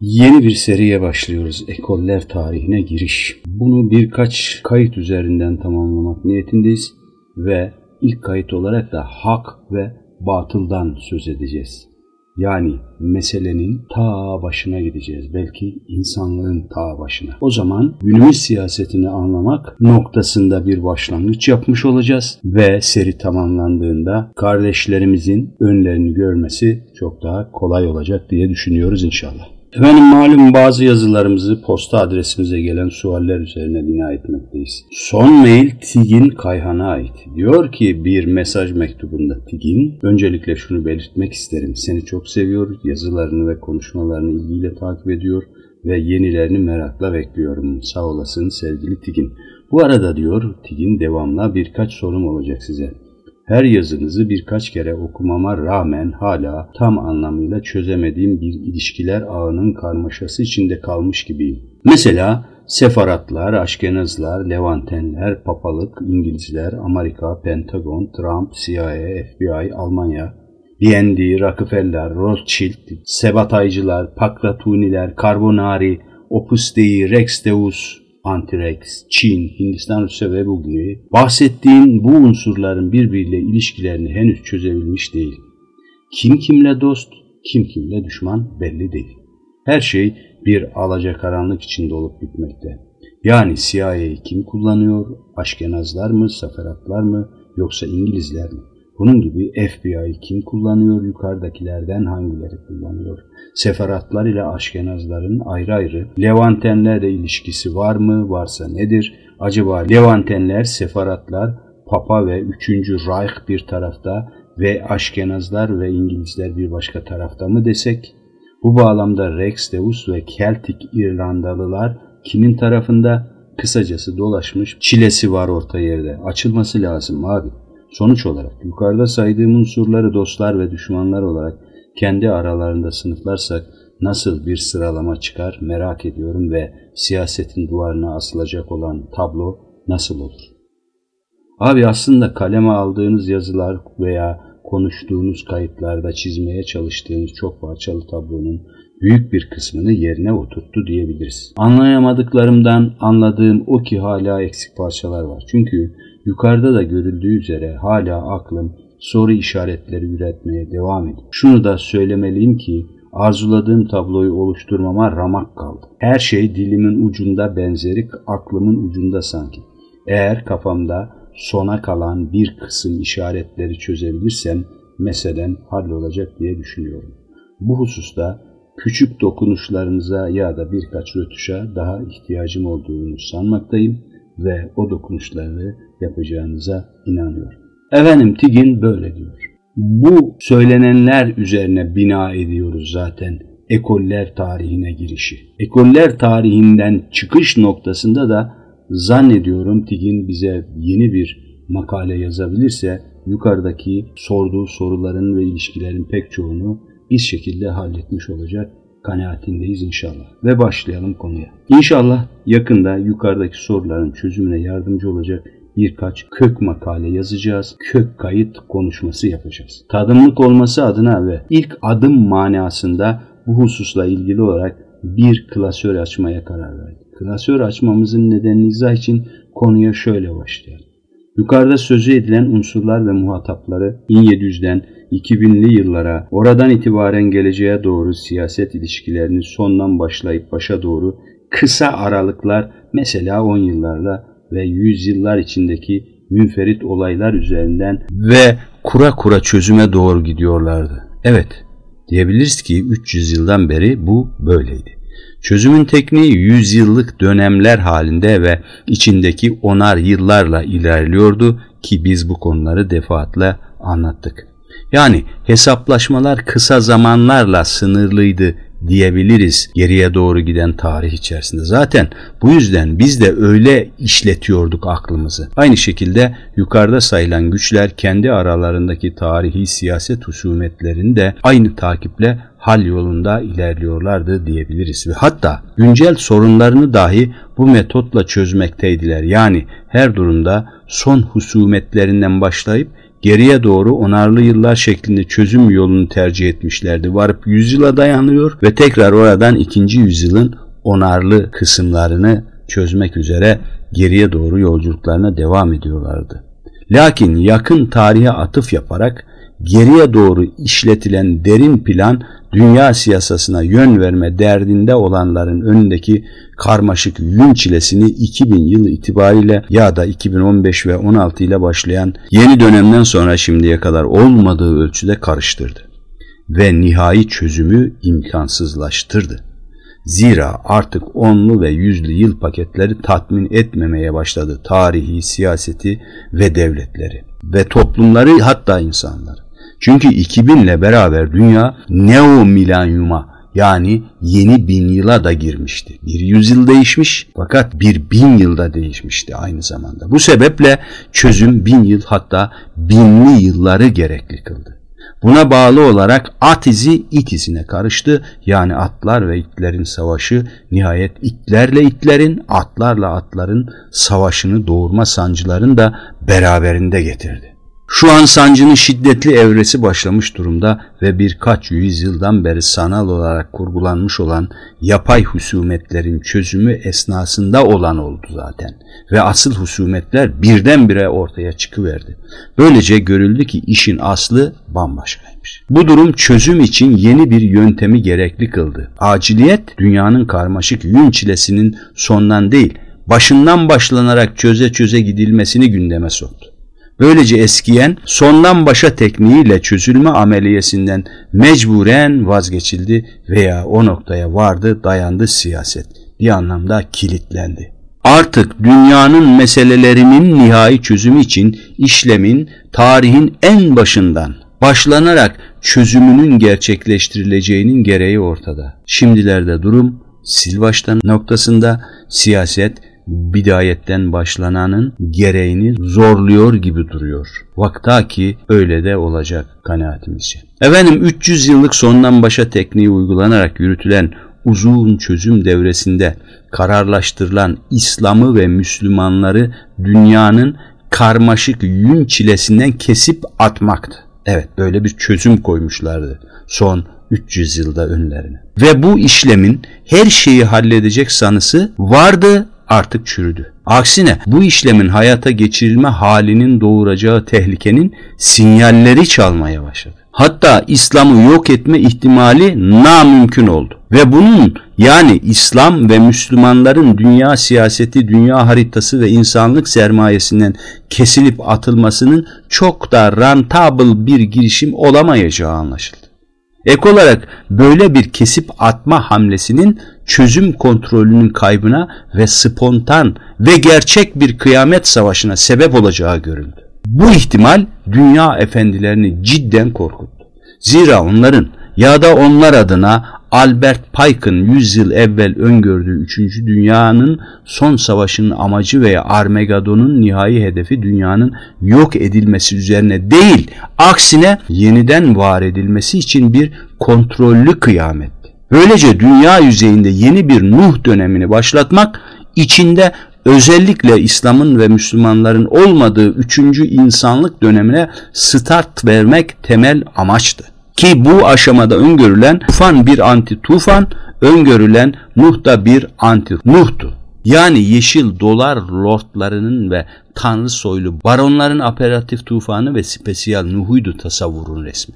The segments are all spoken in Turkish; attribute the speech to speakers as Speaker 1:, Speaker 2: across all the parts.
Speaker 1: Yeni bir seriye başlıyoruz. Ekoller tarihine giriş. Bunu birkaç kayıt üzerinden tamamlamak niyetindeyiz ve ilk kayıt olarak da hak ve batıldan söz edeceğiz. Yani meselenin ta başına gideceğiz. Belki insanlığın ta başına. O zaman günümüz siyasetini anlamak noktasında bir başlangıç yapmış olacağız ve seri tamamlandığında kardeşlerimizin önlerini görmesi çok daha kolay olacak diye düşünüyoruz inşallah. Efendim malum bazı yazılarımızı posta adresimize gelen sualler üzerine bina etmekteyiz. Son mail Tigin Kayhan'a ait. Diyor ki bir mesaj mektubunda Tigin, öncelikle şunu belirtmek isterim. Seni çok seviyor, yazılarını ve konuşmalarını ilgiyle takip ediyor ve yenilerini merakla bekliyorum. Sağ olasın sevgili Tigin. Bu arada diyor Tigin devamla birkaç sorum olacak size. Her yazınızı birkaç kere okumama rağmen hala tam anlamıyla çözemediğim bir ilişkiler ağının karmaşası içinde kalmış gibiyim. Mesela Sefaratlar, Aşkenazlar, Levantenler, Papalık, İngilizler, Amerika, Pentagon, Trump, CIA, FBI, Almanya, BND, Rockefeller, Rothschild, Sebataycılar, Pakratuniler, Carbonari, Opus Dei, Rex Deus, Antirex, Çin, Hindistan, Rusya ve bu gibi bahsettiğin bu unsurların birbiriyle ilişkilerini henüz çözebilmiş değil. Kim kimle dost, kim kimle düşman belli değil. Her şey bir alacakaranlık içinde olup bitmekte. Yani CIA'yı kim kullanıyor? Aşkenazlar mı, Saferatlar mı yoksa İngilizler mi? Bunun gibi FBI kim kullanıyor, yukarıdakilerden hangileri kullanıyor? Seferatlar ile Aşkenazların ayrı ayrı Levantenlerle ilişkisi var mı, varsa nedir? Acaba Levantenler, Seferatlar, Papa ve 3. Reich bir tarafta ve Aşkenazlar ve İngilizler bir başka tarafta mı desek? Bu bağlamda Rex Deus ve Celtic İrlandalılar kimin tarafında? Kısacası dolaşmış çilesi var orta yerde. Açılması lazım abi. Sonuç olarak yukarıda saydığım unsurları dostlar ve düşmanlar olarak kendi aralarında sınıflarsak nasıl bir sıralama çıkar merak ediyorum ve siyasetin duvarına asılacak olan tablo nasıl olur? Abi aslında kaleme aldığınız yazılar veya konuştuğunuz kayıtlarda çizmeye çalıştığınız çok parçalı tablonun büyük bir kısmını yerine oturttu diyebiliriz. Anlayamadıklarımdan anladığım o ki hala eksik parçalar var. Çünkü Yukarıda da görüldüğü üzere hala aklım soru işaretleri üretmeye devam ediyor. Şunu da söylemeliyim ki arzuladığım tabloyu oluşturmama ramak kaldı. Her şey dilimin ucunda benzeri, aklımın ucunda sanki. Eğer kafamda sona kalan bir kısım işaretleri çözebilirsem meselem hallolacak diye düşünüyorum. Bu hususta küçük dokunuşlarınıza ya da birkaç rötuşa daha ihtiyacım olduğunu sanmaktayım ve o dokunuşları yapacağınıza inanıyorum. Efendim Tigin böyle diyor. Bu söylenenler üzerine bina ediyoruz zaten ekoller tarihine girişi. Ekoller tarihinden çıkış noktasında da zannediyorum Tigin bize yeni bir makale yazabilirse yukarıdaki sorduğu soruların ve ilişkilerin pek çoğunu bir şekilde halletmiş olacak kanaatindeyiz inşallah. Ve başlayalım konuya. İnşallah yakında yukarıdaki soruların çözümüne yardımcı olacak birkaç kök makale yazacağız. Kök kayıt konuşması yapacağız. Tadımlık olması adına ve ilk adım manasında bu hususla ilgili olarak bir klasör açmaya karar verdik. Klasör açmamızın nedenini izah için konuya şöyle başlayalım. Yukarıda sözü edilen unsurlar ve muhatapları 1700'den 2000'li yıllara, oradan itibaren geleceğe doğru siyaset ilişkilerini sondan başlayıp başa doğru kısa aralıklar mesela 10 yıllarla ve 100 yıllar içindeki münferit olaylar üzerinden ve kura kura çözüme doğru gidiyorlardı. Evet, diyebiliriz ki 300 yıldan beri bu böyleydi. Çözümün tekniği yüzyıllık dönemler halinde ve içindeki onar yıllarla ilerliyordu ki biz bu konuları defaatle anlattık. Yani hesaplaşmalar kısa zamanlarla sınırlıydı diyebiliriz geriye doğru giden tarih içerisinde. Zaten bu yüzden biz de öyle işletiyorduk aklımızı. Aynı şekilde yukarıda sayılan güçler kendi aralarındaki tarihi siyaset husumetlerini de aynı takiple hal yolunda ilerliyorlardı diyebiliriz ve hatta güncel sorunlarını dahi bu metotla çözmekteydiler. Yani her durumda son husumetlerinden başlayıp geriye doğru onarlı yıllar şeklinde çözüm yolunu tercih etmişlerdi. Varıp yüzyıla dayanıyor ve tekrar oradan ikinci yüzyılın onarlı kısımlarını çözmek üzere geriye doğru yolculuklarına devam ediyorlardı. Lakin yakın tarihe atıf yaparak geriye doğru işletilen derin plan dünya siyasasına yön verme derdinde olanların önündeki karmaşık yün çilesini 2000 yılı itibariyle ya da 2015 ve 16 ile başlayan yeni dönemden sonra şimdiye kadar olmadığı ölçüde karıştırdı ve nihai çözümü imkansızlaştırdı. Zira artık onlu ve yüzlü yıl paketleri tatmin etmemeye başladı tarihi, siyaseti ve devletleri ve toplumları hatta insanları. Çünkü 2000 ile beraber dünya neo milenyuma yani yeni bin yıla da girmişti. Bir yüzyıl değişmiş fakat bir bin yılda değişmişti aynı zamanda. Bu sebeple çözüm bin yıl hatta binli yılları gerekli kıldı. Buna bağlı olarak at izi it izine karıştı. Yani atlar ve itlerin savaşı nihayet itlerle itlerin, atlarla atların savaşını doğurma sancıların da beraberinde getirdi. Şu an sancının şiddetli evresi başlamış durumda ve birkaç yüzyıldan beri sanal olarak kurgulanmış olan yapay husumetlerin çözümü esnasında olan oldu zaten. Ve asıl husumetler birdenbire ortaya çıkıverdi. Böylece görüldü ki işin aslı bambaşkaymış. Bu durum çözüm için yeni bir yöntemi gerekli kıldı. Aciliyet dünyanın karmaşık yün çilesinin sondan değil, başından başlanarak çöze çöze gidilmesini gündeme soktu. Böylece eskiyen sondan başa tekniğiyle çözülme ameliyesinden mecburen vazgeçildi veya o noktaya vardı dayandı siyaset. Bir anlamda kilitlendi. Artık dünyanın meselelerinin nihai çözümü için işlemin tarihin en başından başlanarak çözümünün gerçekleştirileceğinin gereği ortada. Şimdilerde durum sil baştan noktasında siyaset bidayetten başlananın gereğini zorluyor gibi duruyor. Vakta ki öyle de olacak kanaatimizce. Efendim 300 yıllık sondan başa tekniği uygulanarak yürütülen uzun çözüm devresinde kararlaştırılan İslam'ı ve Müslümanları dünyanın karmaşık yün çilesinden kesip atmaktı. Evet böyle bir çözüm koymuşlardı son 300 yılda önlerine. Ve bu işlemin her şeyi halledecek sanısı vardı artık çürüdü. Aksine bu işlemin hayata geçirilme halinin doğuracağı tehlikenin sinyalleri çalmaya başladı. Hatta İslam'ı yok etme ihtimali namümkün oldu. Ve bunun yani İslam ve Müslümanların dünya siyaseti, dünya haritası ve insanlık sermayesinden kesilip atılmasının çok da rentable bir girişim olamayacağı anlaşıldı. Ek olarak böyle bir kesip atma hamlesinin çözüm kontrolünün kaybına ve spontan ve gerçek bir kıyamet savaşına sebep olacağı görüldü. Bu ihtimal dünya efendilerini cidden korkuttu. Zira onların ya da onlar adına Albert Pike'ın 100 yıl evvel öngördüğü 3. Dünyanın son savaşının amacı veya Armageddon'un nihai hedefi dünyanın yok edilmesi üzerine değil, aksine yeniden var edilmesi için bir kontrollü kıyametti. Böylece dünya yüzeyinde yeni bir Nuh dönemini başlatmak, içinde özellikle İslam'ın ve Müslümanların olmadığı üçüncü insanlık dönemine start vermek temel amaçtı. Ki bu aşamada öngörülen tufan bir anti tufan, öngörülen Nuh da bir anti Nuh'tu. Yani yeşil dolar lordlarının ve tanrı soylu baronların aperatif tufanı ve spesiyal Nuh'uydu tasavvurun resmi.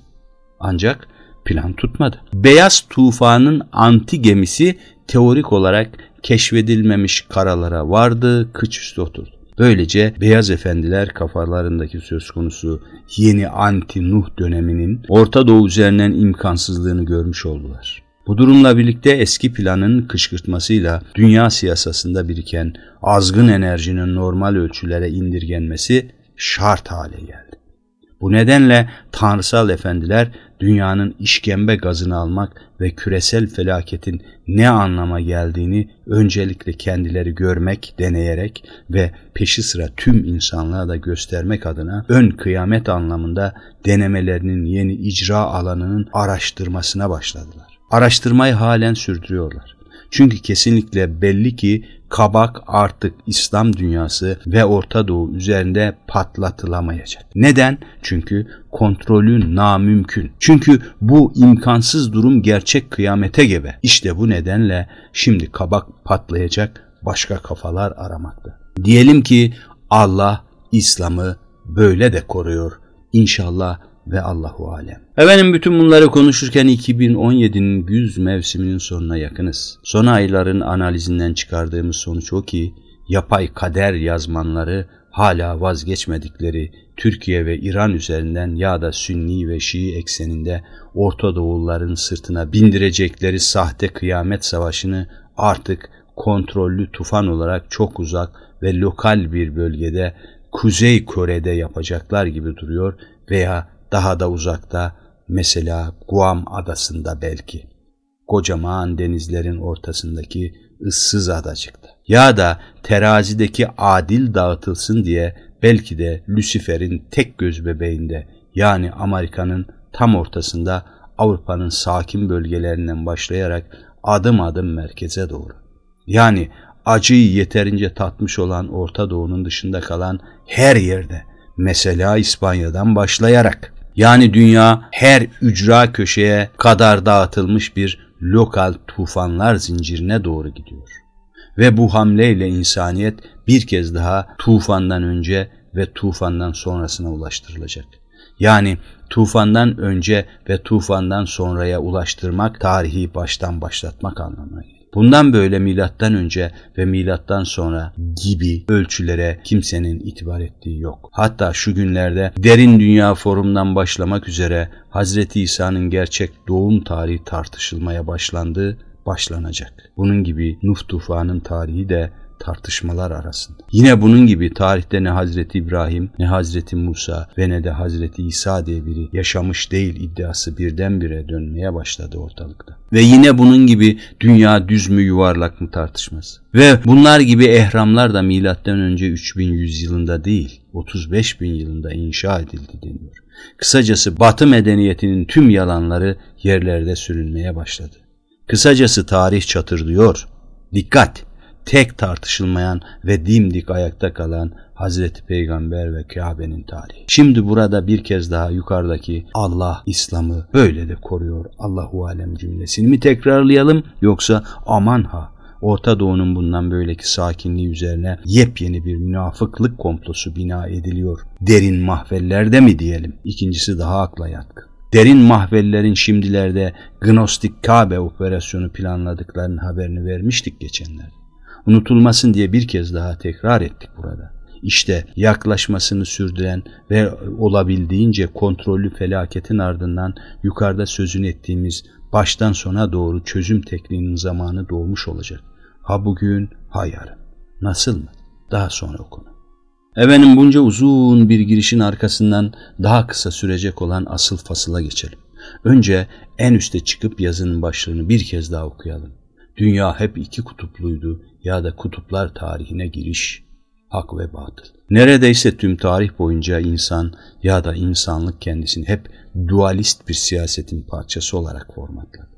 Speaker 1: Ancak plan tutmadı. Beyaz tufanın anti gemisi teorik olarak keşfedilmemiş karalara vardı, kıç üstü oturdu. Böylece beyaz efendiler kafalarındaki söz konusu yeni anti-Nuh döneminin Orta Doğu üzerinden imkansızlığını görmüş oldular. Bu durumla birlikte eski planın kışkırtmasıyla dünya siyasasında biriken azgın enerjinin normal ölçülere indirgenmesi şart hale geldi. Bu nedenle tanrısal efendiler dünyanın işkembe gazını almak ve küresel felaketin ne anlama geldiğini öncelikle kendileri görmek, deneyerek ve peşi sıra tüm insanlığa da göstermek adına ön kıyamet anlamında denemelerinin yeni icra alanının araştırmasına başladılar. Araştırmayı halen sürdürüyorlar. Çünkü kesinlikle belli ki kabak artık İslam dünyası ve Orta Doğu üzerinde patlatılamayacak. Neden? Çünkü kontrolü namümkün. Çünkü bu imkansız durum gerçek kıyamete gebe. İşte bu nedenle şimdi kabak patlayacak başka kafalar aramakta. Diyelim ki Allah İslam'ı böyle de koruyor. İnşallah ve Allahu alem. Efendim bütün bunları konuşurken 2017'nin güz mevsiminin sonuna yakınız. Son ayların analizinden çıkardığımız sonuç o ki yapay kader yazmanları hala vazgeçmedikleri Türkiye ve İran üzerinden ya da Sünni ve Şii ekseninde Orta Doğulların sırtına bindirecekleri sahte kıyamet savaşını artık kontrollü tufan olarak çok uzak ve lokal bir bölgede Kuzey Kore'de yapacaklar gibi duruyor veya daha da uzakta mesela Guam adasında belki. Kocaman denizlerin ortasındaki ıssız adacıkta. Ya da terazideki adil dağıtılsın diye belki de Lucifer'in tek göz bebeğinde yani Amerika'nın tam ortasında Avrupa'nın sakin bölgelerinden başlayarak adım adım merkeze doğru. Yani acıyı yeterince tatmış olan Orta Doğu'nun dışında kalan her yerde mesela İspanya'dan başlayarak yani dünya her ücra köşeye kadar dağıtılmış bir lokal tufanlar zincirine doğru gidiyor. Ve bu hamleyle insaniyet bir kez daha tufandan önce ve tufandan sonrasına ulaştırılacak. Yani tufandan önce ve tufandan sonraya ulaştırmak tarihi baştan başlatmak anlamına gelir. Bundan böyle milattan önce ve milattan sonra gibi ölçülere kimsenin itibar ettiği yok. Hatta şu günlerde derin dünya forumdan başlamak üzere Hazreti İsa'nın gerçek doğum tarihi tartışılmaya başlandı, başlanacak. Bunun gibi Nuh tufanın tarihi de tartışmalar arasında. Yine bunun gibi tarihte ne Hazreti İbrahim, ne Hazreti Musa ve ne de Hazreti İsa diye biri yaşamış değil iddiası birdenbire dönmeye başladı ortalıkta. Ve yine bunun gibi dünya düz mü yuvarlak mı tartışması. Ve bunlar gibi ehramlar da milattan önce 3100 yılında değil 35 bin yılında inşa edildi deniyor. Kısacası Batı medeniyetinin tüm yalanları yerlerde sürülmeye başladı. Kısacası tarih çatırdıyor. Dikkat! Tek tartışılmayan ve dimdik ayakta kalan Hazreti Peygamber ve Kabe'nin tarihi. Şimdi burada bir kez daha yukarıdaki Allah İslam'ı böyle de koruyor Allahu alem cümlesini mi tekrarlayalım yoksa aman ha Orta Doğu'nun bundan böyleki sakinliği üzerine yepyeni bir münafıklık komplosu bina ediliyor. Derin mahvellerde mi diyelim? İkincisi daha akla yatkın. Derin mahvellerin şimdilerde Gnostik Kabe operasyonu planladıklarının haberini vermiştik geçenlerde unutulmasın diye bir kez daha tekrar ettik burada. İşte yaklaşmasını sürdüren ve olabildiğince kontrollü felaketin ardından yukarıda sözünü ettiğimiz baştan sona doğru çözüm tekniğinin zamanı doğmuş olacak. Ha bugün ha yarın. Nasıl mı? Daha sonra okunu. Efendim bunca uzun bir girişin arkasından daha kısa sürecek olan asıl fasıla geçelim. Önce en üste çıkıp yazının başlığını bir kez daha okuyalım. Dünya hep iki kutupluydu ya da kutuplar tarihine giriş, hak ve batıl. Neredeyse tüm tarih boyunca insan ya da insanlık kendisini hep dualist bir siyasetin parçası olarak formatladı.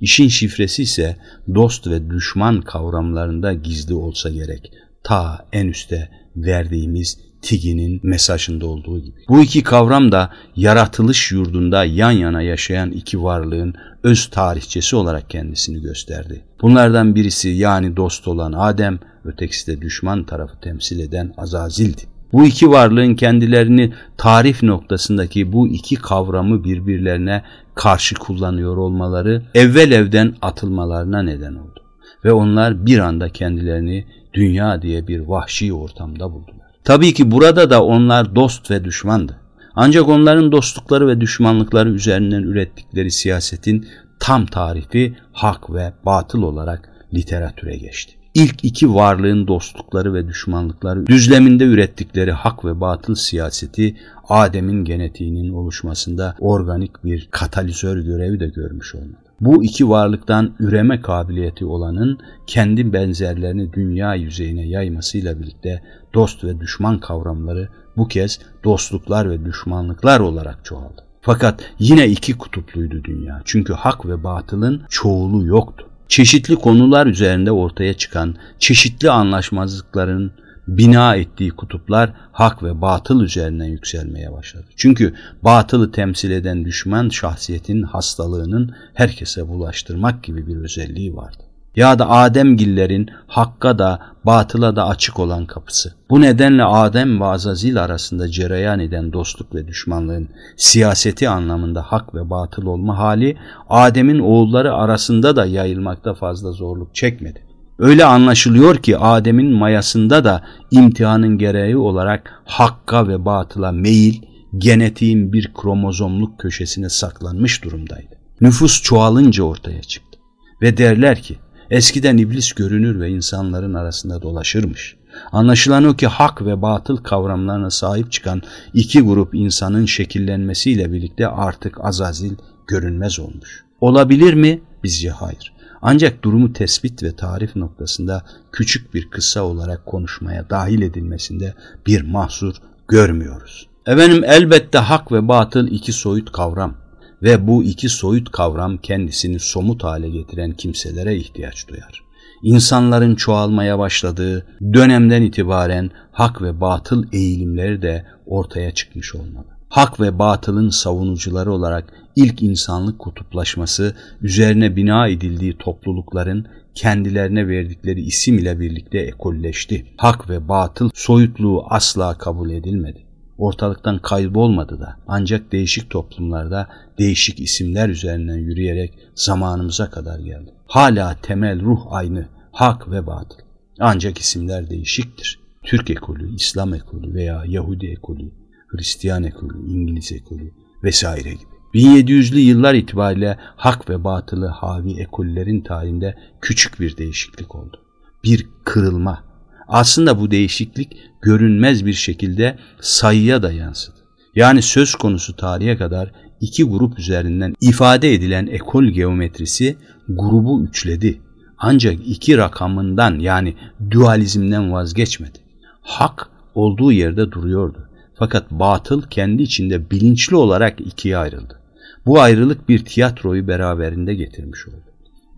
Speaker 1: İşin şifresi ise dost ve düşman kavramlarında gizli olsa gerek. Ta en üste verdiğimiz Tigi'nin mesajında olduğu gibi. Bu iki kavram da yaratılış yurdunda yan yana yaşayan iki varlığın öz tarihçesi olarak kendisini gösterdi. Bunlardan birisi yani dost olan Adem, ötekisi de düşman tarafı temsil eden Azazil'di. Bu iki varlığın kendilerini tarif noktasındaki bu iki kavramı birbirlerine karşı kullanıyor olmaları evvel evden atılmalarına neden oldu. Ve onlar bir anda kendilerini dünya diye bir vahşi ortamda buldular. Tabii ki burada da onlar dost ve düşmandı. Ancak onların dostlukları ve düşmanlıkları üzerinden ürettikleri siyasetin tam tarifi hak ve batıl olarak literatüre geçti. ilk iki varlığın dostlukları ve düşmanlıkları düzleminde ürettikleri hak ve batıl siyaseti Adem'in genetiğinin oluşmasında organik bir katalizör görevi de görmüş olmalı. Bu iki varlıktan üreme kabiliyeti olanın kendi benzerlerini dünya yüzeyine yaymasıyla birlikte dost ve düşman kavramları bu kez dostluklar ve düşmanlıklar olarak çoğaldı. Fakat yine iki kutupluydu dünya. Çünkü hak ve batılın çoğulu yoktu. Çeşitli konular üzerinde ortaya çıkan çeşitli anlaşmazlıkların bina ettiği kutuplar hak ve batıl üzerinden yükselmeye başladı. Çünkü batılı temsil eden düşman şahsiyetin hastalığının herkese bulaştırmak gibi bir özelliği vardı ya da Ademgillerin hakka da batıla da açık olan kapısı. Bu nedenle Adem ve Azazil arasında cereyan eden dostluk ve düşmanlığın siyaseti anlamında hak ve batıl olma hali Adem'in oğulları arasında da yayılmakta fazla zorluk çekmedi. Öyle anlaşılıyor ki Adem'in mayasında da imtihanın gereği olarak hakka ve batıla meyil genetiğin bir kromozomluk köşesine saklanmış durumdaydı. Nüfus çoğalınca ortaya çıktı. Ve derler ki Eskiden iblis görünür ve insanların arasında dolaşırmış. Anlaşılan o ki hak ve batıl kavramlarına sahip çıkan iki grup insanın şekillenmesiyle birlikte artık Azazil görünmez olmuş. Olabilir mi? Bizce hayır. Ancak durumu tespit ve tarif noktasında küçük bir kısa olarak konuşmaya dahil edilmesinde bir mahsur görmüyoruz. Efendim elbette hak ve batıl iki soyut kavram ve bu iki soyut kavram kendisini somut hale getiren kimselere ihtiyaç duyar. İnsanların çoğalmaya başladığı dönemden itibaren hak ve batıl eğilimleri de ortaya çıkmış olmalı. Hak ve batılın savunucuları olarak ilk insanlık kutuplaşması üzerine bina edildiği toplulukların kendilerine verdikleri isim ile birlikte ekolleşti. Hak ve batıl soyutluğu asla kabul edilmedi ortalıktan kaybolmadı da ancak değişik toplumlarda değişik isimler üzerinden yürüyerek zamanımıza kadar geldi. Hala temel ruh aynı, hak ve batıl. Ancak isimler değişiktir. Türk ekolü, İslam ekolü veya Yahudi ekolü, Hristiyan ekolü, İngiliz ekolü vesaire gibi. 1700'lü yıllar itibariyle hak ve batılı havi ekollerin tarihinde küçük bir değişiklik oldu. Bir kırılma, aslında bu değişiklik görünmez bir şekilde sayıya da yansıdı. Yani söz konusu tarihe kadar iki grup üzerinden ifade edilen ekol geometrisi grubu üçledi. Ancak iki rakamından yani dualizmden vazgeçmedi. Hak olduğu yerde duruyordu. Fakat batıl kendi içinde bilinçli olarak ikiye ayrıldı. Bu ayrılık bir tiyatroyu beraberinde getirmiş oldu.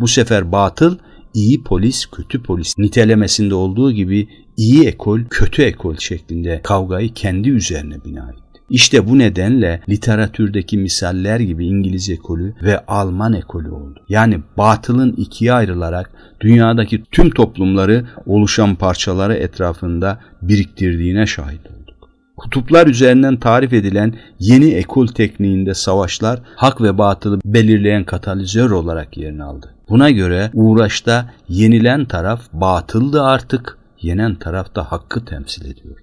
Speaker 1: Bu sefer batıl iyi polis, kötü polis nitelemesinde olduğu gibi iyi ekol, kötü ekol şeklinde kavgayı kendi üzerine bina etti. İşte bu nedenle literatürdeki misaller gibi İngiliz ekolü ve Alman ekolü oldu. Yani batılın ikiye ayrılarak dünyadaki tüm toplumları oluşan parçaları etrafında biriktirdiğine şahit olduk. Kutuplar üzerinden tarif edilen yeni ekol tekniğinde savaşlar hak ve batılı belirleyen katalizör olarak yerini aldı. Buna göre uğraşta yenilen taraf batıldı artık, yenen taraf da hakkı temsil ediyor.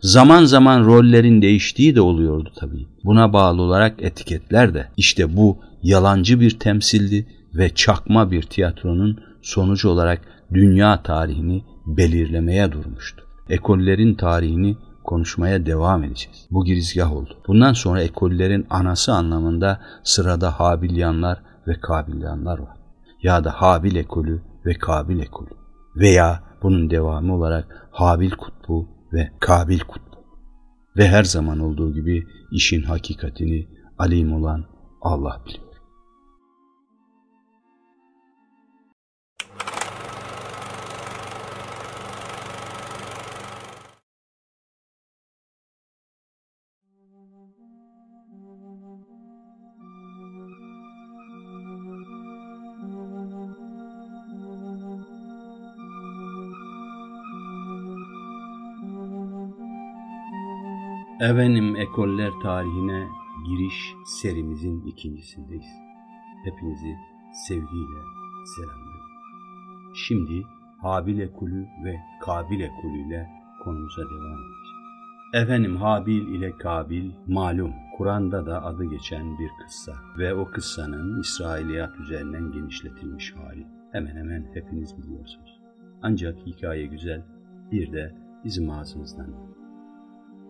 Speaker 1: Zaman zaman rollerin değiştiği de oluyordu tabii. Buna bağlı olarak etiketler de işte bu yalancı bir temsildi ve çakma bir tiyatronun sonucu olarak dünya tarihini belirlemeye durmuştu. Ekollerin tarihini konuşmaya devam edeceğiz. Bu girizgah oldu. Bundan sonra ekollerin anası anlamında sırada Habilyanlar ve Kabilyanlar var ya da Habil ekolü ve Kabil ekolü veya bunun devamı olarak Habil kutbu ve Kabil kutbu. Ve her zaman olduğu gibi işin hakikatini alim olan Allah biliyor. Efendim Ekoller tarihine giriş serimizin ikincisindeyiz. Hepinizi sevgiyle selamlıyorum. Şimdi Habil ekolü ve Kabil ekolü ile konumuza devam edeceğiz. Efendim Habil ile Kabil malum Kur'an'da da adı geçen bir kıssa ve o kıssanın İsrailiyat üzerinden genişletilmiş hali. Hemen hemen hepiniz biliyorsunuz. Ancak hikaye güzel, bir de bizim ağzımızdan.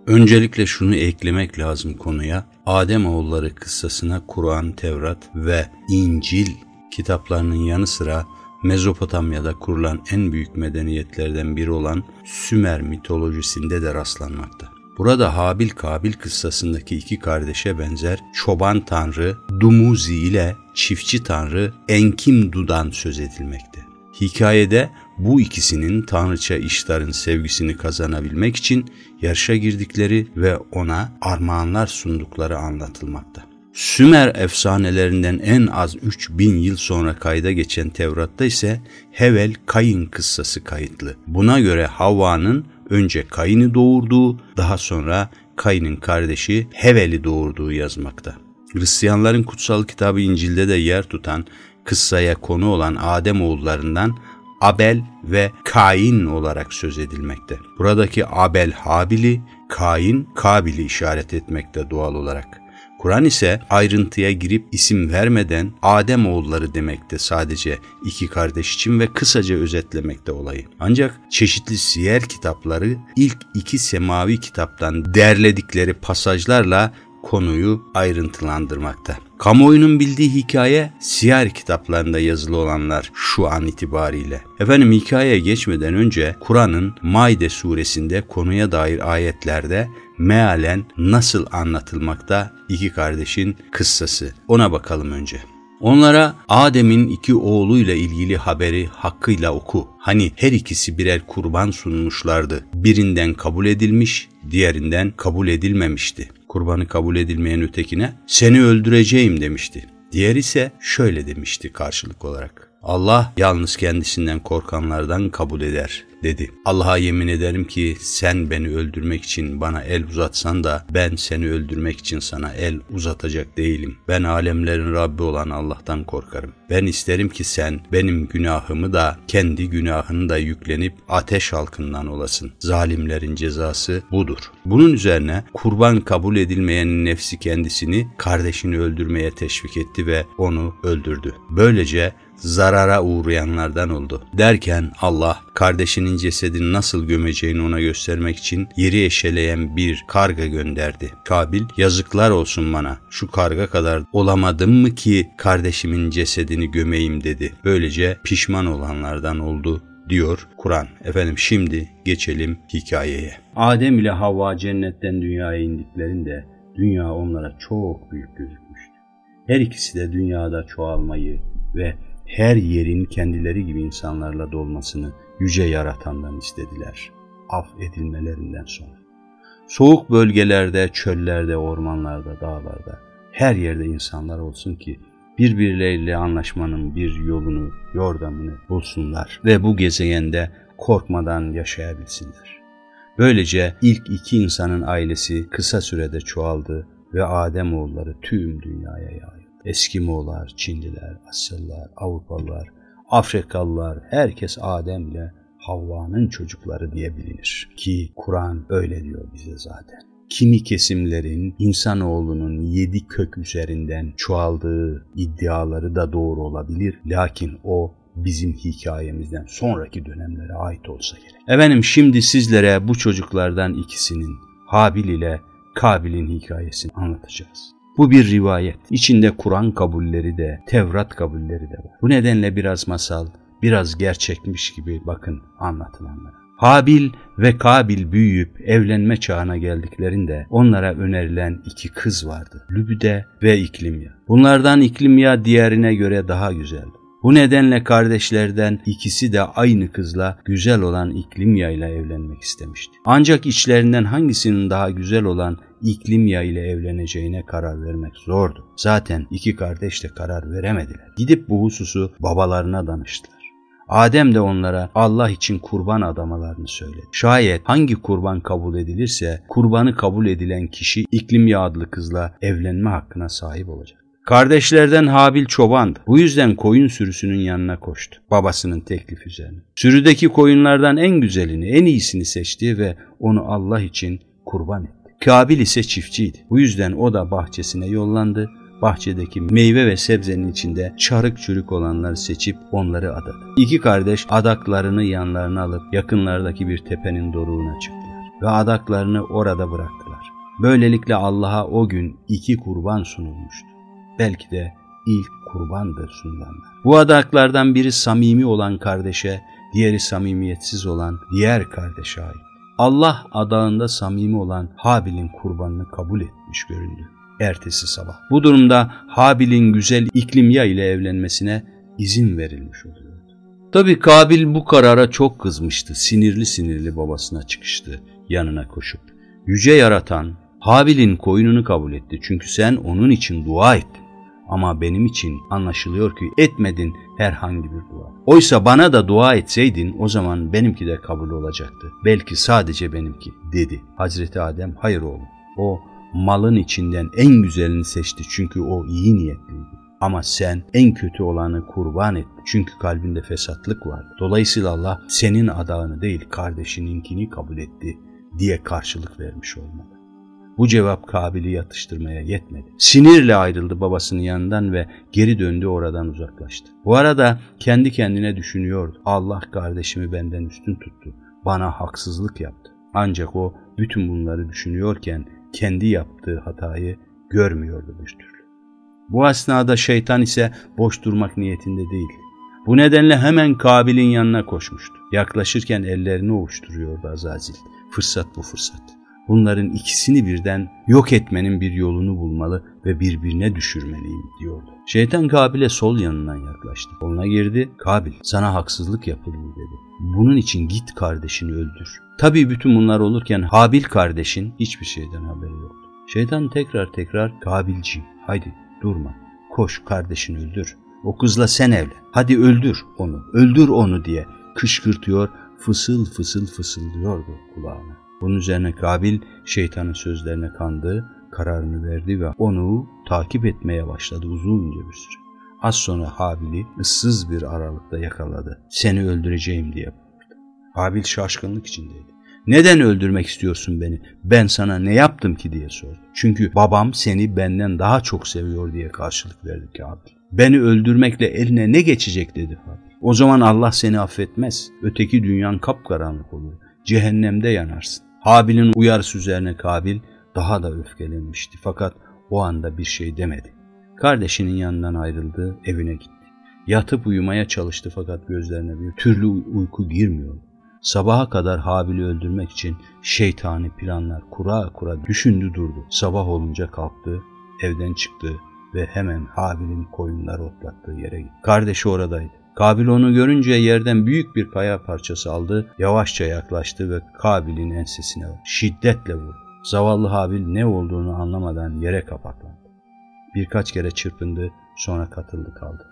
Speaker 2: Öncelikle şunu eklemek lazım konuya. Adem oğulları kıssasına Kur'an, Tevrat ve İncil kitaplarının yanı sıra Mezopotamya'da kurulan en büyük medeniyetlerden biri olan Sümer mitolojisinde de rastlanmakta. Burada Habil Kabil kıssasındaki iki kardeşe benzer çoban tanrı Dumuzi ile çiftçi tanrı Enkimdu'dan söz edilmekte. Hikayede bu ikisinin tanrıça işlerin sevgisini kazanabilmek için yarışa girdikleri ve ona armağanlar sundukları anlatılmakta. Sümer efsanelerinden en az 3000 yıl sonra kayda geçen Tevrat'ta ise Hevel Kayın kıssası kayıtlı. Buna göre Havva'nın önce Kayın'ı doğurduğu, daha sonra Kayın'ın kardeşi Hevel'i doğurduğu yazmakta. Hristiyanların kutsal kitabı İncil'de de yer tutan, kıssaya konu olan Adem oğullarından Abel ve Kain olarak söz edilmekte. Buradaki Abel Habil'i, Kain Kabil'i işaret etmekte doğal olarak. Kur'an ise ayrıntıya girip isim vermeden Adem oğulları demekte sadece iki kardeş için ve kısaca özetlemekte olayı. Ancak çeşitli siyer kitapları ilk iki semavi kitaptan derledikleri pasajlarla konuyu ayrıntılandırmakta. Kamuoyunun bildiği hikaye siyer kitaplarında yazılı olanlar şu an itibariyle. Efendim hikayeye geçmeden önce Kur'an'ın Maide suresinde konuya dair ayetlerde mealen nasıl anlatılmakta iki kardeşin kıssası. Ona bakalım önce. Onlara Adem'in iki oğluyla ilgili haberi hakkıyla oku. Hani her ikisi birer kurban sunmuşlardı. Birinden kabul edilmiş, diğerinden kabul edilmemişti. Kurbanı kabul edilmeyen ötekine seni öldüreceğim demişti. Diğer ise şöyle demişti karşılık olarak. Allah yalnız kendisinden korkanlardan kabul eder dedi. Allah'a yemin ederim ki sen beni öldürmek için bana el uzatsan da ben seni öldürmek için sana el uzatacak değilim. Ben alemlerin Rabbi olan Allah'tan korkarım. Ben isterim ki sen benim günahımı da kendi günahını da yüklenip ateş halkından olasın. Zalimlerin cezası budur. Bunun üzerine kurban kabul edilmeyen nefsi kendisini kardeşini öldürmeye teşvik etti ve onu öldürdü. Böylece zarara uğrayanlardan oldu. Derken Allah kardeşinin cesedini nasıl gömeceğini ona göstermek için yeri eşeleyen bir karga gönderdi. Kabil yazıklar olsun bana şu karga kadar olamadım mı ki kardeşimin cesedini gömeyim dedi. Böylece pişman olanlardan oldu diyor Kur'an. Efendim şimdi geçelim hikayeye.
Speaker 1: Adem ile Havva cennetten dünyaya indiklerinde dünya onlara çok büyük gözükmüştü. Her ikisi de dünyada çoğalmayı ve her yerin kendileri gibi insanlarla dolmasını yüce yaratandan istediler. Af edilmelerinden sonra. Soğuk bölgelerde, çöllerde, ormanlarda, dağlarda, her yerde insanlar olsun ki birbirleriyle anlaşmanın bir yolunu, yordamını bulsunlar ve bu gezegende korkmadan yaşayabilsinler. Böylece ilk iki insanın ailesi kısa sürede çoğaldı ve Adem oğulları tüm dünyaya yayıldı. Eskimolar, Çinliler, Asyalılar, Avrupalılar, Afrikalılar, herkes Adem'le Havva'nın çocukları diye bilinir. Ki Kur'an öyle diyor bize zaten. Kimi kesimlerin insanoğlunun yedi kök üzerinden çoğaldığı iddiaları da doğru olabilir. Lakin o bizim hikayemizden sonraki dönemlere ait olsa gerek. Efendim şimdi sizlere bu çocuklardan ikisinin Habil ile Kabil'in hikayesini anlatacağız. Bu bir rivayet. İçinde Kur'an kabulleri de, Tevrat kabulleri de var. Bu nedenle biraz masal, biraz gerçekmiş gibi bakın anlatılanlara. Habil ve Kabil büyüyüp evlenme çağına geldiklerinde onlara önerilen iki kız vardı. Lübüde ve İklimya. Bunlardan İklimya diğerine göre daha güzeldi. Bu nedenle kardeşlerden ikisi de aynı kızla güzel olan İklimya ile evlenmek istemişti. Ancak içlerinden hangisinin daha güzel olan İklimya ile evleneceğine karar vermek zordu. Zaten iki kardeş de karar veremediler. Gidip bu hususu babalarına danıştılar. Adem de onlara Allah için kurban adamalarını söyledi. Şayet hangi kurban kabul edilirse kurbanı kabul edilen kişi İklimya adlı kızla evlenme hakkına sahip olacak. Kardeşlerden Habil çobandı. Bu yüzden koyun sürüsünün yanına koştu. Babasının teklif üzerine. Sürüdeki koyunlardan en güzelini, en iyisini seçti ve onu Allah için kurban etti. Kabil ise çiftçiydi. Bu yüzden o da bahçesine yollandı.
Speaker 2: bahçedeki meyve ve sebzenin içinde çarık çürük olanları seçip onları adadı. İki kardeş adaklarını yanlarına alıp yakınlardaki bir tepenin doruğuna çıktılar ve adaklarını orada bıraktılar. Böylelikle Allah'a o gün iki kurban sunulmuştu. Belki de ilk kurbandır sunulanlar. Bu adaklardan biri samimi olan kardeşe, diğeri samimiyetsiz olan diğer kardeşe ait. Allah adağında samimi olan Habil'in kurbanını kabul etmiş göründü. Ertesi sabah. Bu durumda Habil'in güzel İklimya ile evlenmesine izin verilmiş oluyordu. Tabi Kabil bu karara çok kızmıştı. Sinirli sinirli babasına çıkıştı yanına koşup. Yüce yaratan Habil'in koyununu kabul etti çünkü sen onun için dua ettin. Ama benim için anlaşılıyor ki etmedin herhangi bir dua. Oysa bana da dua etseydin o zaman benimki de kabul olacaktı. Belki sadece benimki dedi. Hazreti Adem hayır oğlum. O malın içinden en güzelini seçti çünkü o iyi niyetliydi. Ama sen en kötü olanı kurban et çünkü kalbinde fesatlık var. Dolayısıyla Allah senin adağını değil kardeşininkini kabul etti diye karşılık vermiş olmalı. Bu cevap Kabil'i yatıştırmaya yetmedi. Sinirle ayrıldı babasının yanından ve geri döndü oradan uzaklaştı. Bu arada kendi kendine düşünüyordu. Allah kardeşimi benden üstün tuttu. Bana haksızlık yaptı. Ancak o bütün bunları düşünüyorken kendi yaptığı hatayı görmüyordu bir türlü. Bu esnada şeytan ise boş durmak niyetinde değildi. Bu nedenle hemen Kabil'in yanına koşmuştu. Yaklaşırken ellerini ovuşturuyordu Azazil. Fırsat bu fırsat. Bunların ikisini birden yok etmenin bir yolunu bulmalı ve birbirine düşürmeliyim diyordu. Şeytan Kabil'e sol yanından yaklaştı. Koluna girdi. Kabil sana haksızlık yapıldı dedi. Bunun için git kardeşini öldür. Tabii bütün bunlar olurken Habil kardeşin hiçbir şeyden haberi yoktu. Şeytan tekrar tekrar Kabilciğim haydi durma koş kardeşini öldür. O kızla sen evlen. Hadi öldür onu, öldür onu diye kışkırtıyor, fısıl fısıl fısıldıyordu kulağına. Bunun üzerine Kabil şeytanın sözlerine kandı, kararını verdi ve onu takip etmeye başladı uzunca bir süre. Az sonra Habil'i ıssız bir aralıkta yakaladı. Seni öldüreceğim diye bağırdı. Habil şaşkınlık içindeydi. Neden öldürmek istiyorsun beni? Ben sana ne yaptım ki diye sordu. Çünkü babam seni benden daha çok seviyor diye karşılık verdi Kabil. Beni öldürmekle eline ne geçecek dedi Habil. O zaman Allah seni affetmez. Öteki dünyan kapkaranlık olur. Cehennemde yanarsın. Habil'in uyarısı üzerine Kabil daha da öfkelenmişti fakat o anda bir şey demedi. Kardeşinin yanından ayrıldı, evine gitti. Yatıp uyumaya çalıştı fakat gözlerine bir türlü uyku girmiyordu. Sabaha kadar Habil'i öldürmek için şeytani planlar kura kura düşündü durdu. Sabah olunca kalktı, evden çıktı ve hemen Habil'in koyunları otlattığı yere gitti. Kardeşi oradaydı. Kabil onu görünce yerden büyük bir kaya parçası aldı, yavaşça yaklaştı ve Kabil'in ensesine şiddetle vurdu. Zavallı Habil ne olduğunu anlamadan yere kapaklandı. Birkaç kere çırpındı, sonra katıldı kaldı.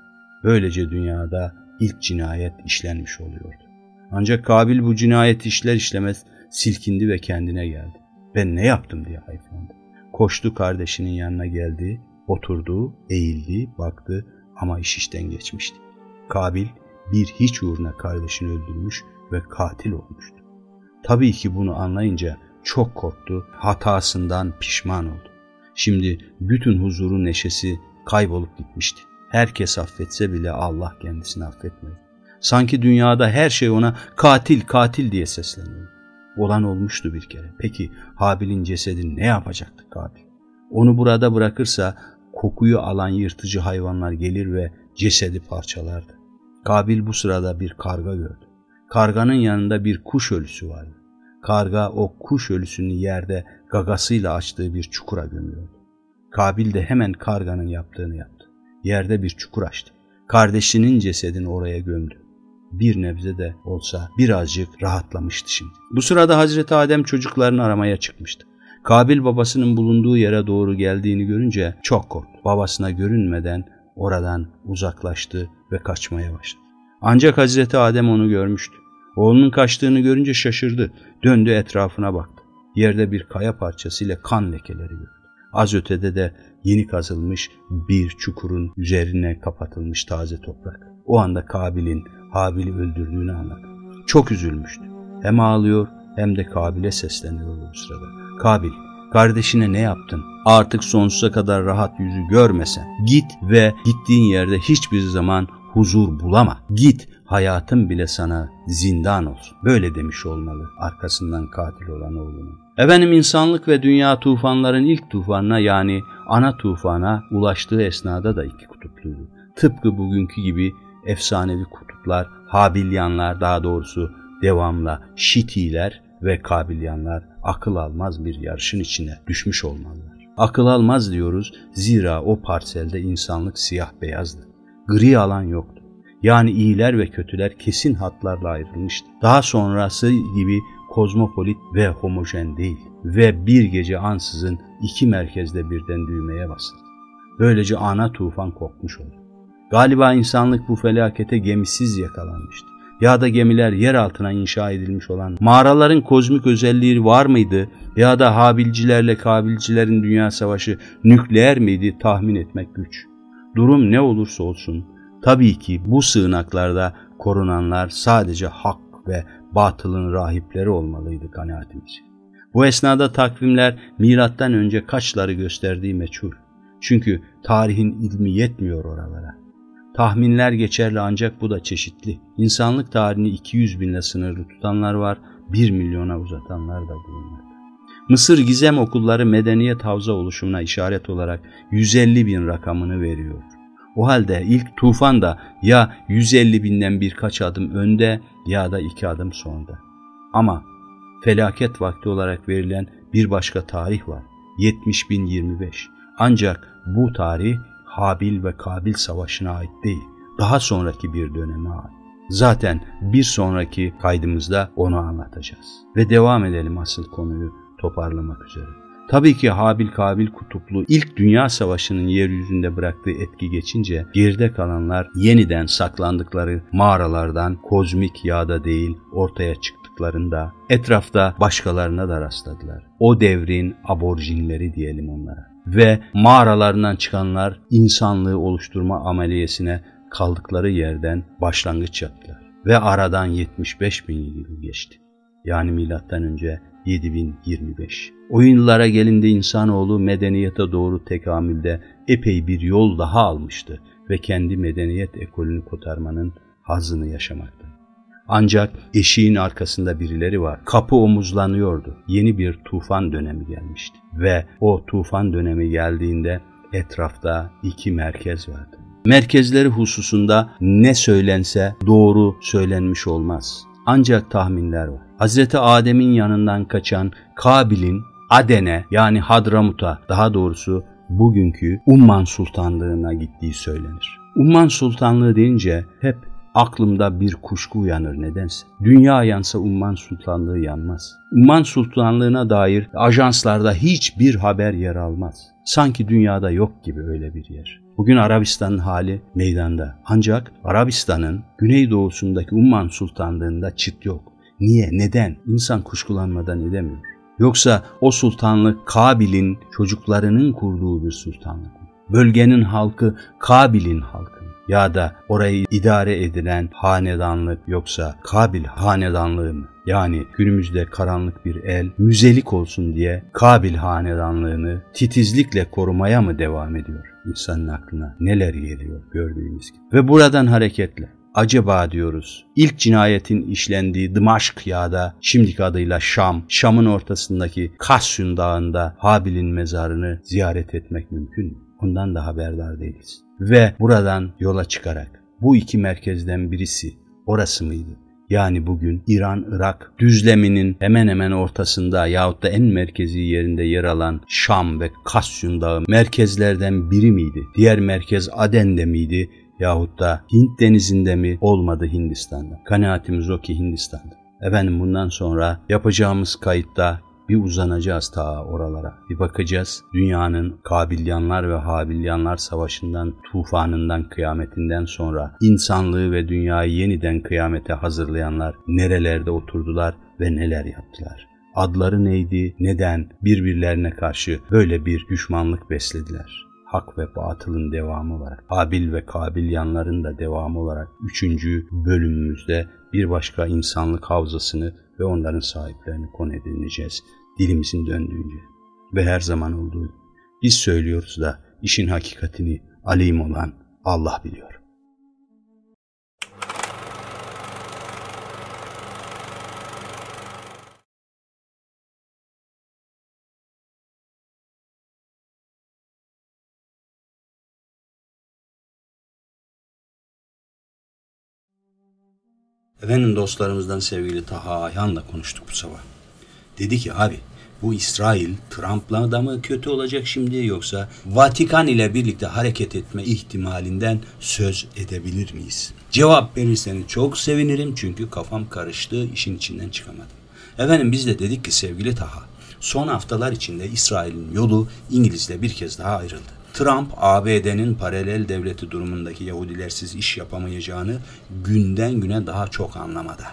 Speaker 2: Böylece dünyada ilk cinayet işlenmiş oluyordu. Ancak Kabil bu cinayet işler işlemez silkindi ve kendine geldi. Ben ne yaptım diye hayıflandı. Koştu kardeşinin yanına geldi, oturdu, eğildi, baktı ama iş işten geçmişti. Kabil bir hiç uğruna kardeşini öldürmüş ve katil olmuştu. Tabii ki bunu anlayınca çok korktu, hatasından pişman oldu. Şimdi bütün huzuru neşesi kaybolup gitmişti. Herkes affetse bile Allah kendisini affetmedi. Sanki dünyada her şey ona katil katil diye sesleniyor. Olan olmuştu bir kere. Peki Habil'in cesedini ne yapacaktı Kabil? Onu burada bırakırsa kokuyu alan yırtıcı hayvanlar gelir ve cesedi parçalardı. Kabil bu sırada bir karga gördü. Karganın yanında bir kuş ölüsü vardı. Karga o kuş ölüsünü yerde gagasıyla açtığı bir çukura gömüyordu. Kabil de hemen karganın yaptığını yaptı. Yerde bir çukur açtı. Kardeşinin cesedini oraya gömdü. Bir nebze de olsa birazcık rahatlamıştı şimdi. Bu sırada Hazreti Adem çocuklarını aramaya çıkmıştı. Kabil babasının bulunduğu yere doğru geldiğini görünce çok korktu. Babasına görünmeden oradan uzaklaştı ve kaçmaya başladı. Ancak Hazreti Adem onu görmüştü. Oğlunun kaçtığını görünce şaşırdı. Döndü etrafına baktı. Yerde bir kaya parçası ile kan lekeleri gördü. Az ötede de yeni kazılmış bir çukurun üzerine kapatılmış taze toprak. O anda Kabil'in Habil'i öldürdüğünü anladı. Çok üzülmüştü. Hem ağlıyor hem de Kabil'e sesleniyordu bu sırada. Kabil, Kardeşine ne yaptın? Artık sonsuza kadar rahat yüzü görmesen. Git ve gittiğin yerde hiçbir zaman huzur bulama. Git hayatın bile sana zindan olsun. Böyle demiş olmalı arkasından katil olan oğlunun. Efendim insanlık ve dünya tufanların ilk tufanına yani ana tufana ulaştığı esnada da iki kutupluydu. Tıpkı bugünkü gibi efsanevi kutuplar, Habilyanlar daha doğrusu devamla Şitiler ve Kabilyanlar akıl almaz bir yarışın içine düşmüş olmalılar. Akıl almaz diyoruz zira o parselde insanlık siyah beyazdı. Gri alan yoktu. Yani iyiler ve kötüler kesin hatlarla ayrılmıştı. Daha sonrası gibi kozmopolit ve homojen değil ve bir gece ansızın iki merkezde birden düğmeye basıldı. Böylece ana tufan kopmuş oldu. Galiba insanlık bu felakete gemisiz yakalanmıştı. Ya da gemiler yer altına inşa edilmiş olan mağaraların kozmik özelliği var mıydı? Ya da Habilcilerle Kabilcilerin dünya savaşı nükleer miydi tahmin etmek güç. Durum ne olursa olsun tabii ki bu sığınaklarda korunanlar sadece hak ve batılın rahipleri olmalıydı kanaatimiz. Bu esnada takvimler milattan önce kaçları gösterdiği meçhul. Çünkü tarihin ilmi yetmiyor oralara. Tahminler geçerli ancak bu da çeşitli. İnsanlık tarihini 200 binle sınırlı tutanlar var, 1 milyona uzatanlar da bulunmakta. Mısır gizem okulları medeniyet havza oluşumuna işaret olarak 150 bin rakamını veriyor. O halde ilk tufan da ya 150 binden birkaç adım önde ya da iki adım sonda. Ama felaket vakti olarak verilen bir başka tarih var. 70.025. Ancak bu tarih Habil ve Kabil savaşına ait değil. Daha sonraki bir döneme ait. Zaten bir sonraki kaydımızda onu anlatacağız. Ve devam edelim asıl konuyu toparlamak üzere. Tabii ki Habil Kabil kutuplu ilk dünya savaşının yeryüzünde bıraktığı etki geçince geride kalanlar yeniden saklandıkları mağaralardan kozmik yağda değil ortaya çıktıklarında etrafta başkalarına da rastladılar. O devrin aborjinleri diyelim onlara. Ve mağaralarından çıkanlar insanlığı oluşturma ameliyesine kaldıkları yerden başlangıç yaptılar. Ve aradan 75 bin yıl geçti. Yani milattan önce 7025. O yıllara gelinde insanoğlu medeniyete doğru tekamülde epey bir yol daha almıştı ve kendi medeniyet ekolünü kotarmanın hazını yaşamakta. Ancak eşiğin arkasında birileri var. Kapı omuzlanıyordu. Yeni bir tufan dönemi gelmişti. Ve o tufan dönemi geldiğinde etrafta iki merkez vardı. Merkezleri hususunda ne söylense doğru söylenmiş olmaz. Ancak tahminler var. Hazreti Adem'in yanından kaçan Kabil'in Aden'e yani Hadramut'a daha doğrusu bugünkü Umman Sultanlığı'na gittiği söylenir. Umman Sultanlığı deyince hep aklımda bir kuşku uyanır nedense. Dünya yansa Umman Sultanlığı yanmaz. Umman Sultanlığı'na dair ajanslarda hiçbir haber yer almaz. Sanki dünyada yok gibi öyle bir yer. Bugün Arabistan'ın hali meydanda. Ancak Arabistan'ın güneydoğusundaki Umman Sultanlığı'nda çıt yok. Niye, neden? İnsan kuşkulanmadan edemiyor. Yoksa o sultanlık Kabil'in çocuklarının kurduğu bir sultanlık? Bölgenin halkı Kabil'in halkı? Ya da orayı idare edilen hanedanlık yoksa Kabil hanedanlığı mı? Yani günümüzde karanlık bir el müzelik olsun diye Kabil hanedanlığını titizlikle korumaya mı devam ediyor? İnsanın aklına neler geliyor gördüğümüz gibi. Ve buradan hareketle acaba diyoruz ilk cinayetin işlendiği Dımaşk ya da şimdiki adıyla Şam, Şam'ın ortasındaki Kasyun Dağı'nda Habil'in mezarını ziyaret etmek mümkün mü? Ondan da haberdar değiliz. Ve buradan yola çıkarak bu iki merkezden birisi orası mıydı? Yani bugün İran-Irak düzleminin hemen hemen ortasında yahut da en merkezi yerinde yer alan Şam ve Kasyun Dağı merkezlerden biri miydi? Diğer merkez Aden'de miydi? Yahut da Hint denizinde mi olmadı Hindistan'da? Kanaatimiz o ki Hindistan'da. Efendim bundan sonra yapacağımız kayıtta bir uzanacağız ta oralara. Bir bakacağız dünyanın Kabilyanlar ve Habilyanlar savaşından, tufanından, kıyametinden sonra insanlığı ve dünyayı yeniden kıyamete hazırlayanlar nerelerde oturdular ve neler yaptılar. Adları neydi, neden birbirlerine karşı böyle bir düşmanlık beslediler hak ve batılın devamı olarak, Habil ve Kabil yanların da devamı olarak üçüncü bölümümüzde bir başka insanlık havzasını ve onların sahiplerini konu edineceğiz dilimizin döndüğünce. Ve her zaman olduğu biz söylüyoruz da işin hakikatini alim olan Allah biliyor. Efendim dostlarımızdan sevgili Taha Ayhan'la konuştuk bu sabah. Dedi ki abi bu İsrail Trump'la da mı kötü olacak şimdi yoksa Vatikan ile birlikte hareket etme ihtimalinden söz edebilir miyiz? Cevap verirseniz çok sevinirim çünkü kafam karıştı işin içinden çıkamadım. Efendim biz de dedik ki sevgili Taha son haftalar içinde İsrail'in yolu İngiliz'le bir kez daha ayrıldı. Trump ABD'nin paralel devleti durumundaki Yahudilersiz iş yapamayacağını günden güne daha çok anlamada.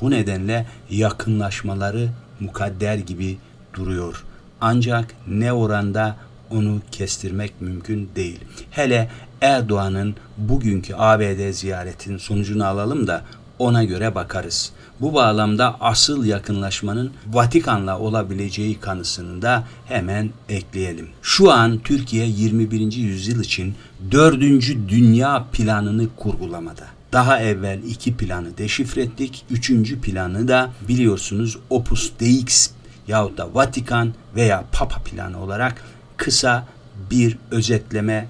Speaker 2: Bu nedenle yakınlaşmaları mukadder gibi duruyor. Ancak ne oranda onu kestirmek mümkün değil. Hele Erdoğan'ın bugünkü ABD ziyaretin sonucunu alalım da ona göre bakarız. Bu bağlamda asıl yakınlaşmanın Vatikan'la olabileceği kanısını da hemen ekleyelim. Şu an Türkiye 21. yüzyıl için 4. dünya planını kurgulamada. Daha evvel iki planı deşifre ettik. Üçüncü planı da biliyorsunuz Opus Deix yahut da Vatikan veya Papa planı olarak kısa bir özetleme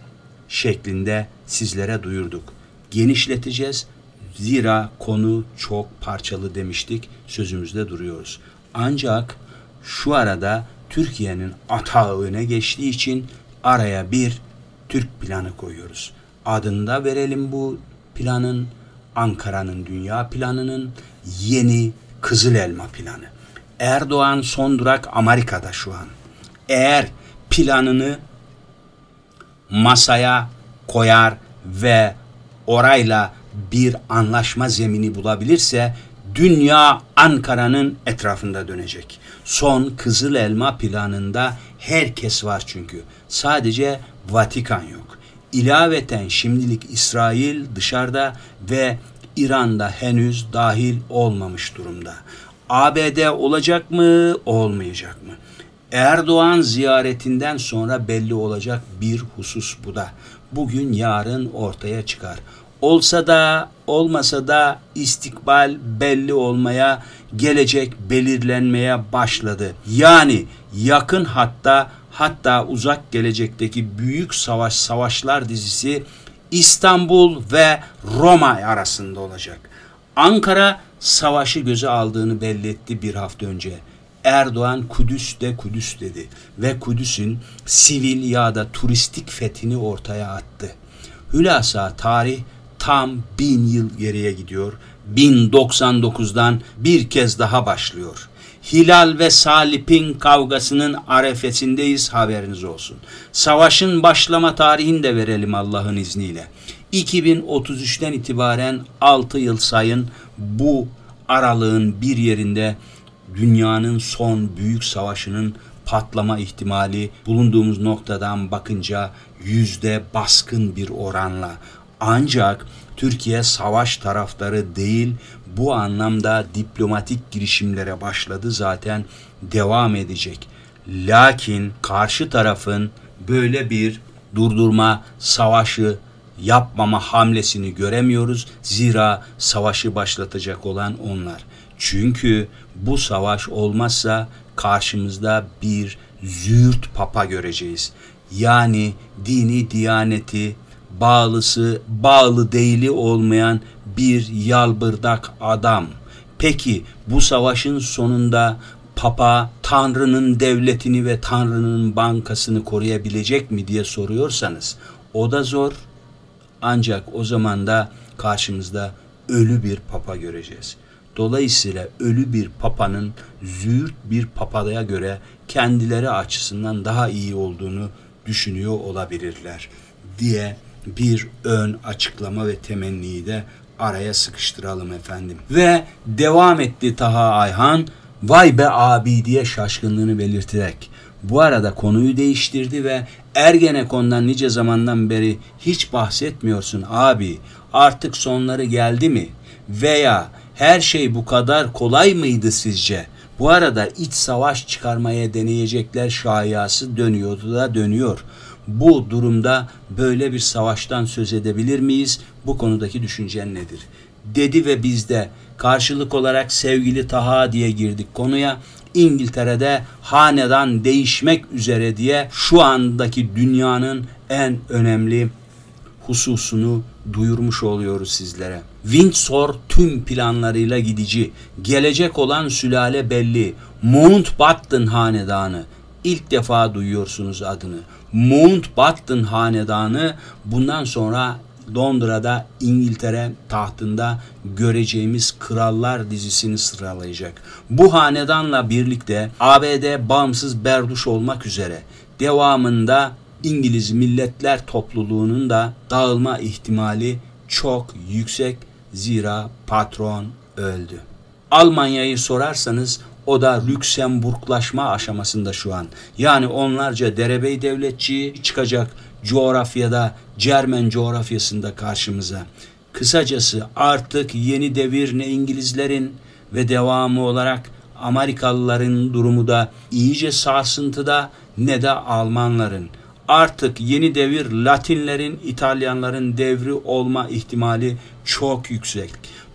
Speaker 2: şeklinde sizlere duyurduk. Genişleteceğiz Zira konu çok parçalı demiştik, sözümüzde duruyoruz. Ancak şu arada Türkiye'nin atağı öne geçtiği için araya bir Türk planı koyuyoruz. Adını da verelim bu planın Ankara'nın dünya planının yeni Kızıl Elma planı. Erdoğan son durak Amerika'da şu an. Eğer planını masaya koyar ve orayla bir anlaşma zemini bulabilirse dünya Ankara'nın etrafında dönecek. Son Kızıl Elma planında herkes var çünkü. Sadece Vatikan yok. İlaveten şimdilik İsrail dışarıda ve İran'da henüz dahil olmamış durumda. ABD olacak mı, olmayacak mı? Erdoğan ziyaretinden sonra belli olacak bir husus bu da. Bugün yarın ortaya çıkar. Olsa da olmasa da istikbal belli olmaya, gelecek belirlenmeye başladı. Yani yakın hatta hatta uzak gelecekteki büyük savaş savaşlar dizisi İstanbul ve Roma arasında olacak. Ankara savaşı göze aldığını belli etti bir hafta önce. Erdoğan Kudüs de Kudüs dedi ve Kudüs'ün sivil ya da turistik fethini ortaya attı. Hülasa tarih tam bin yıl geriye gidiyor. 1099'dan bir kez daha başlıyor. Hilal ve Salip'in kavgasının arefesindeyiz haberiniz olsun. Savaşın başlama tarihini de verelim Allah'ın izniyle. 2033'ten itibaren 6 yıl sayın bu aralığın bir yerinde dünyanın son büyük savaşının patlama ihtimali bulunduğumuz noktadan bakınca yüzde baskın bir oranla ancak Türkiye savaş taraftarı değil, bu anlamda diplomatik girişimlere başladı zaten devam edecek. Lakin karşı tarafın böyle bir durdurma savaşı yapmama hamlesini göremiyoruz. Zira savaşı başlatacak olan onlar. Çünkü bu savaş olmazsa karşımızda bir züğürt papa göreceğiz. Yani dini diyaneti bağlısı, bağlı değili olmayan bir yalbırdak adam. Peki bu savaşın sonunda Papa Tanrı'nın devletini ve Tanrı'nın bankasını koruyabilecek mi diye soruyorsanız o da zor. Ancak o zaman da karşımızda ölü bir papa göreceğiz. Dolayısıyla ölü bir papanın züğürt bir papadaya göre kendileri açısından daha iyi olduğunu düşünüyor olabilirler diye bir ön açıklama ve temenniyi de araya sıkıştıralım efendim. Ve devam etti Taha Ayhan, vay be abi diye şaşkınlığını belirterek. Bu arada konuyu değiştirdi ve Ergenekon'dan nice zamandan beri hiç bahsetmiyorsun abi. Artık sonları geldi mi? Veya her şey bu kadar kolay mıydı sizce? Bu arada iç savaş çıkarmaya deneyecekler şayası dönüyordu da dönüyor. Bu durumda böyle bir savaştan söz edebilir miyiz? Bu konudaki düşüncen nedir? Dedi ve biz de karşılık olarak sevgili Taha diye girdik konuya. İngiltere'de hanedan değişmek üzere diye şu andaki dünyanın en önemli hususunu duyurmuş oluyoruz sizlere. Windsor tüm planlarıyla gidici. Gelecek olan sülale belli. Mountbatten hanedanı. İlk defa duyuyorsunuz adını. Mountbatten hanedanı bundan sonra Londra'da İngiltere tahtında göreceğimiz Krallar dizisini sıralayacak. Bu hanedanla birlikte ABD bağımsız berduş olmak üzere devamında İngiliz milletler topluluğunun da dağılma ihtimali çok yüksek zira patron öldü. Almanya'yı sorarsanız o da Lüksemburglaşma aşamasında şu an. Yani onlarca derebey devletçi çıkacak coğrafyada, Cermen coğrafyasında karşımıza. Kısacası artık yeni devir ne İngilizlerin ve devamı olarak Amerikalıların durumu da iyice sarsıntıda ne de Almanların. Artık yeni devir Latinlerin, İtalyanların devri olma ihtimali çok yüksek.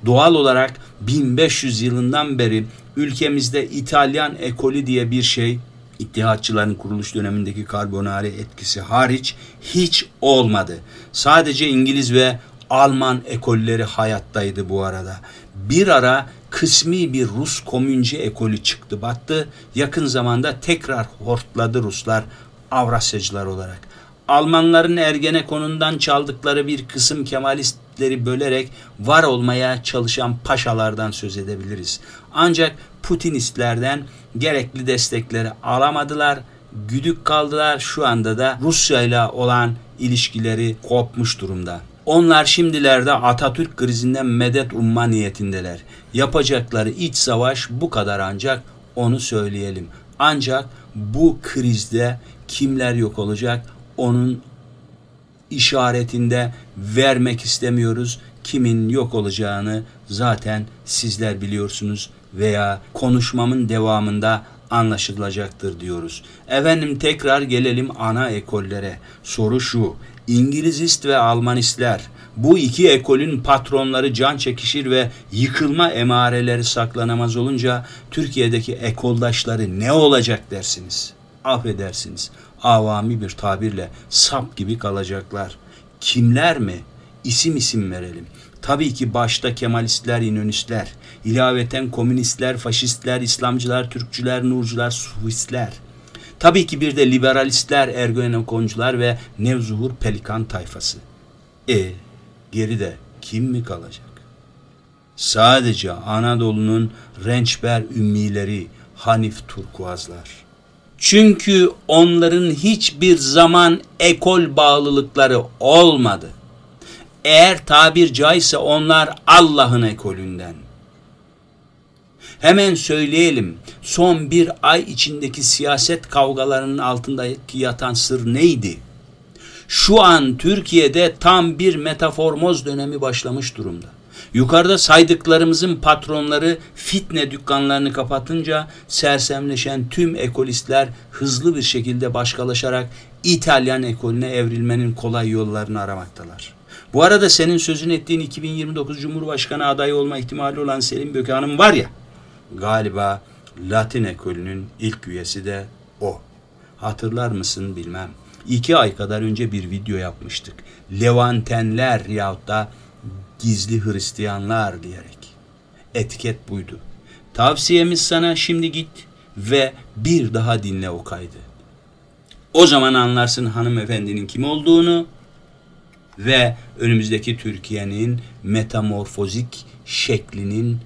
Speaker 2: Doğal olarak 1500 yılından beri ülkemizde İtalyan ekolü diye bir şey İttihatçıların kuruluş dönemindeki karbonari etkisi hariç hiç olmadı. Sadece İngiliz ve Alman ekolleri hayattaydı bu arada. Bir ara kısmi bir Rus komünci ekolü çıktı battı. Yakın zamanda tekrar hortladı Ruslar Avrasyacılar olarak. Almanların Ergenekon'undan çaldıkları bir kısım Kemalistleri bölerek var olmaya çalışan paşalardan söz edebiliriz. Ancak Putinistlerden gerekli destekleri alamadılar, güdük kaldılar. Şu anda da Rusya ile olan ilişkileri kopmuş durumda. Onlar şimdilerde Atatürk krizinden medet umma niyetindeler. Yapacakları iç savaş bu kadar ancak onu söyleyelim. Ancak bu krizde kimler yok olacak onun işaretinde vermek istemiyoruz. Kimin yok olacağını zaten sizler biliyorsunuz veya konuşmamın devamında anlaşılacaktır diyoruz. Efendim tekrar gelelim ana ekollere. Soru şu. İngilizist ve Almanistler bu iki ekolün patronları can çekişir ve yıkılma emareleri saklanamaz olunca Türkiye'deki ekoldaşları ne olacak dersiniz? Affedersiniz. Avami bir tabirle sap gibi kalacaklar. Kimler mi? İsim isim verelim. Tabii ki başta Kemalistler, İnönistler, ilaveten komünistler, faşistler, İslamcılar, Türkçüler, Nurcular, Sufistler. Tabii ki bir de liberalistler, ergonokoncular ve Nevzuhur Pelikan tayfası. E geride kim mi kalacak? Sadece Anadolu'nun rençber ümmileri, Hanif Turkuazlar. Çünkü onların hiçbir zaman ekol bağlılıkları olmadı. Eğer tabir caizse onlar Allah'ın ekolünden. Hemen söyleyelim son bir ay içindeki siyaset kavgalarının altındaki yatan sır neydi? Şu an Türkiye'de tam bir metaformoz dönemi başlamış durumda. Yukarıda saydıklarımızın patronları fitne dükkanlarını kapatınca sersemleşen tüm ekolistler hızlı bir şekilde başkalaşarak İtalyan ekolüne evrilmenin kolay yollarını aramaktalar. Bu arada senin sözün ettiğin 2029 Cumhurbaşkanı adayı olma ihtimali olan Selim Bökehan'ın var ya, galiba Latin ekolünün ilk üyesi de o. Hatırlar mısın bilmem. İki ay kadar önce bir video yapmıştık. Levantenler yahut da gizli Hristiyanlar diyerek. Etiket buydu. Tavsiyemiz sana şimdi git ve bir daha dinle o kaydı. O zaman anlarsın hanımefendinin kim olduğunu ve önümüzdeki Türkiye'nin metamorfozik şeklinin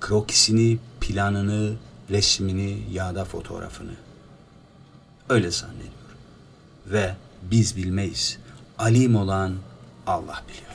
Speaker 2: krokisini, planını, resmini ya da fotoğrafını. Öyle zannediyorum. Ve biz bilmeyiz. Alim olan Allah biliyor.